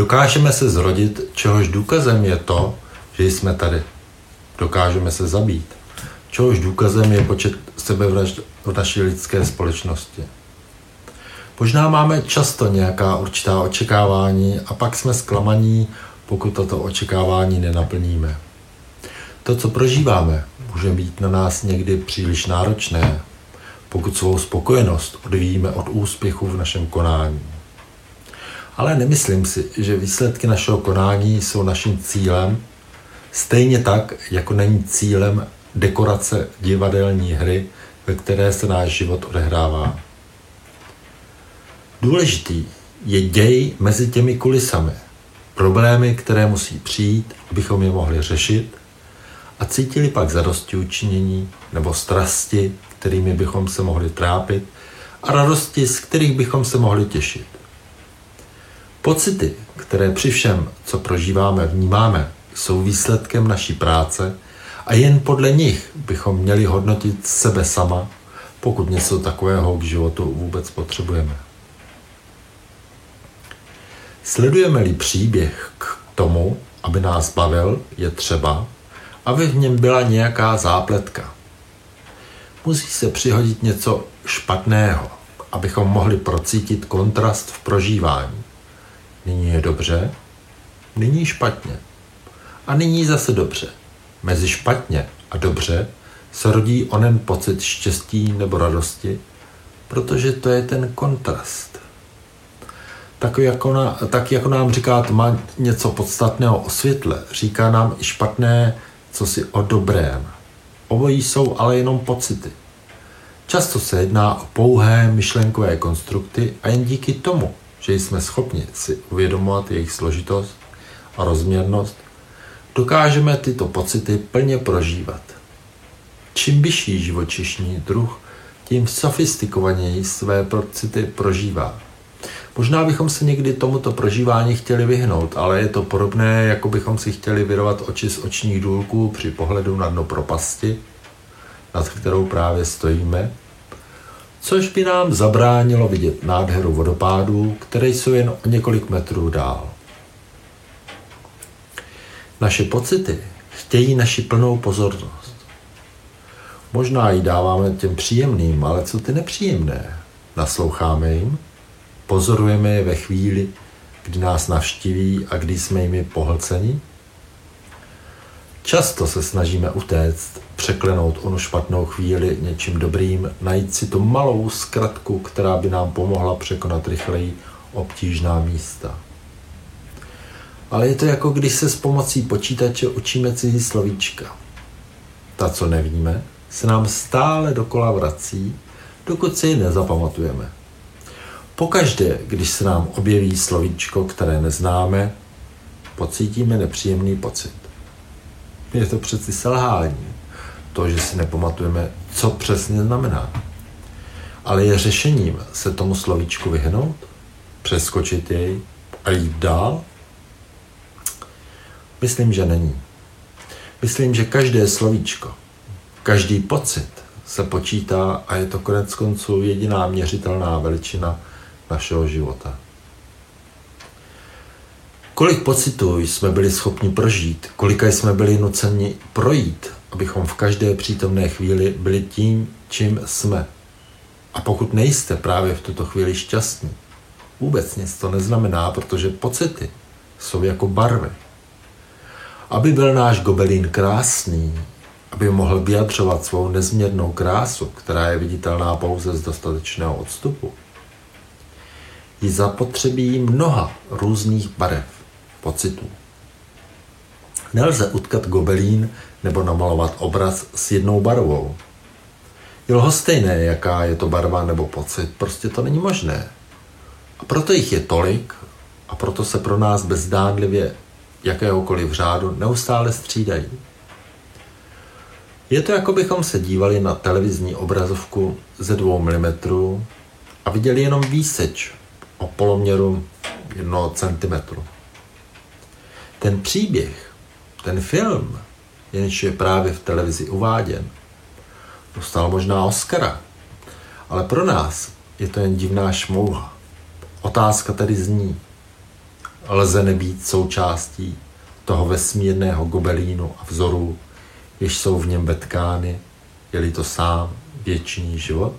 Dokážeme se zrodit, čehož důkazem je to, že jsme tady. Dokážeme se zabít, čehož důkazem je počet sebevražd v naší lidské společnosti. Možná máme často nějaká určitá očekávání a pak jsme zklamaní, pokud toto očekávání nenaplníme. To, co prožíváme, může být na nás někdy příliš náročné, pokud svou spokojenost odvíjíme od úspěchu v našem konání. Ale nemyslím si, že výsledky našeho konání jsou naším cílem, stejně tak, jako není cílem dekorace divadelní hry, ve které se náš život odehrává. Důležitý je děj mezi těmi kulisami, problémy, které musí přijít, abychom je mohli řešit a cítili pak zadosti učinění nebo strasti, kterými bychom se mohli trápit a radosti, z kterých bychom se mohli těšit. Pocity, které při všem, co prožíváme, vnímáme, jsou výsledkem naší práce a jen podle nich bychom měli hodnotit sebe sama, pokud něco takového k životu vůbec potřebujeme. Sledujeme-li příběh k tomu, aby nás bavil, je třeba, aby v něm byla nějaká zápletka. Musí se přihodit něco špatného, abychom mohli procítit kontrast v prožívání. Nyní je dobře, nyní špatně. A nyní zase dobře. Mezi špatně a dobře se rodí onen pocit štěstí nebo radosti, protože to je ten kontrast. Tak jako, na, tak jako nám říká tma něco podstatného o světle, říká nám i špatné co si o dobrém. Obojí jsou ale jenom pocity. Často se jedná o pouhé myšlenkové konstrukty a jen díky tomu, že jsme schopni si uvědomovat jejich složitost a rozměrnost, dokážeme tyto pocity plně prožívat. Čím vyšší živočišní druh, tím sofistikovaněji své pocity prožívá. Možná bychom se někdy tomuto prožívání chtěli vyhnout, ale je to podobné, jako bychom si chtěli vyrovat oči z očních důlků při pohledu na dno propasti, nad kterou právě stojíme, což by nám zabránilo vidět nádheru vodopádů, které jsou jen o několik metrů dál. Naše pocity chtějí naši plnou pozornost. Možná ji dáváme těm příjemným, ale co ty nepříjemné? Nasloucháme jim? Pozorujeme je ve chvíli, kdy nás navštíví a kdy jsme jimi pohlceni? Často se snažíme utéct, překlenout onu špatnou chvíli něčím dobrým, najít si tu malou zkratku, která by nám pomohla překonat rychleji obtížná místa. Ale je to jako když se s pomocí počítače učíme cizí slovíčka. Ta, co nevíme, se nám stále dokola vrací, dokud si ji nezapamatujeme. Pokaždé, když se nám objeví slovíčko, které neznáme, pocítíme nepříjemný pocit. Je to přeci selhání. To, že si nepamatujeme, co přesně znamená. Ale je řešením se tomu slovíčku vyhnout, přeskočit jej a jít dál? Myslím, že není. Myslím, že každé slovíčko, každý pocit se počítá a je to konec konců jediná měřitelná veličina našeho života. Kolik pocitů jsme byli schopni prožít, kolika jsme byli nuceni projít, abychom v každé přítomné chvíli byli tím, čím jsme. A pokud nejste právě v tuto chvíli šťastní, vůbec nic to neznamená, protože pocity jsou jako barvy. Aby byl náš gobelín krásný, aby mohl vyjadřovat svou nezměrnou krásu, která je viditelná pouze z dostatečného odstupu, je zapotřebí mnoha různých barev, pocitů. Nelze utkat gobelín nebo namalovat obraz s jednou barvou. Je lhostejné, jaká je to barva nebo pocit, prostě to není možné. A proto jich je tolik a proto se pro nás bezdánlivě jakéhokoliv řádu neustále střídají. Je to jako bychom se dívali na televizní obrazovku ze dvou milimetrů a viděli jenom výseč o poloměru jednoho centimetru. Ten příběh, ten film, jenž je právě v televizi uváděn, dostal možná Oscara, ale pro nás je to jen divná šmouha. Otázka tedy zní, lze nebýt součástí toho vesmírného gobelínu a vzoru, jež jsou v něm vetkány, je-li to sám věčný život?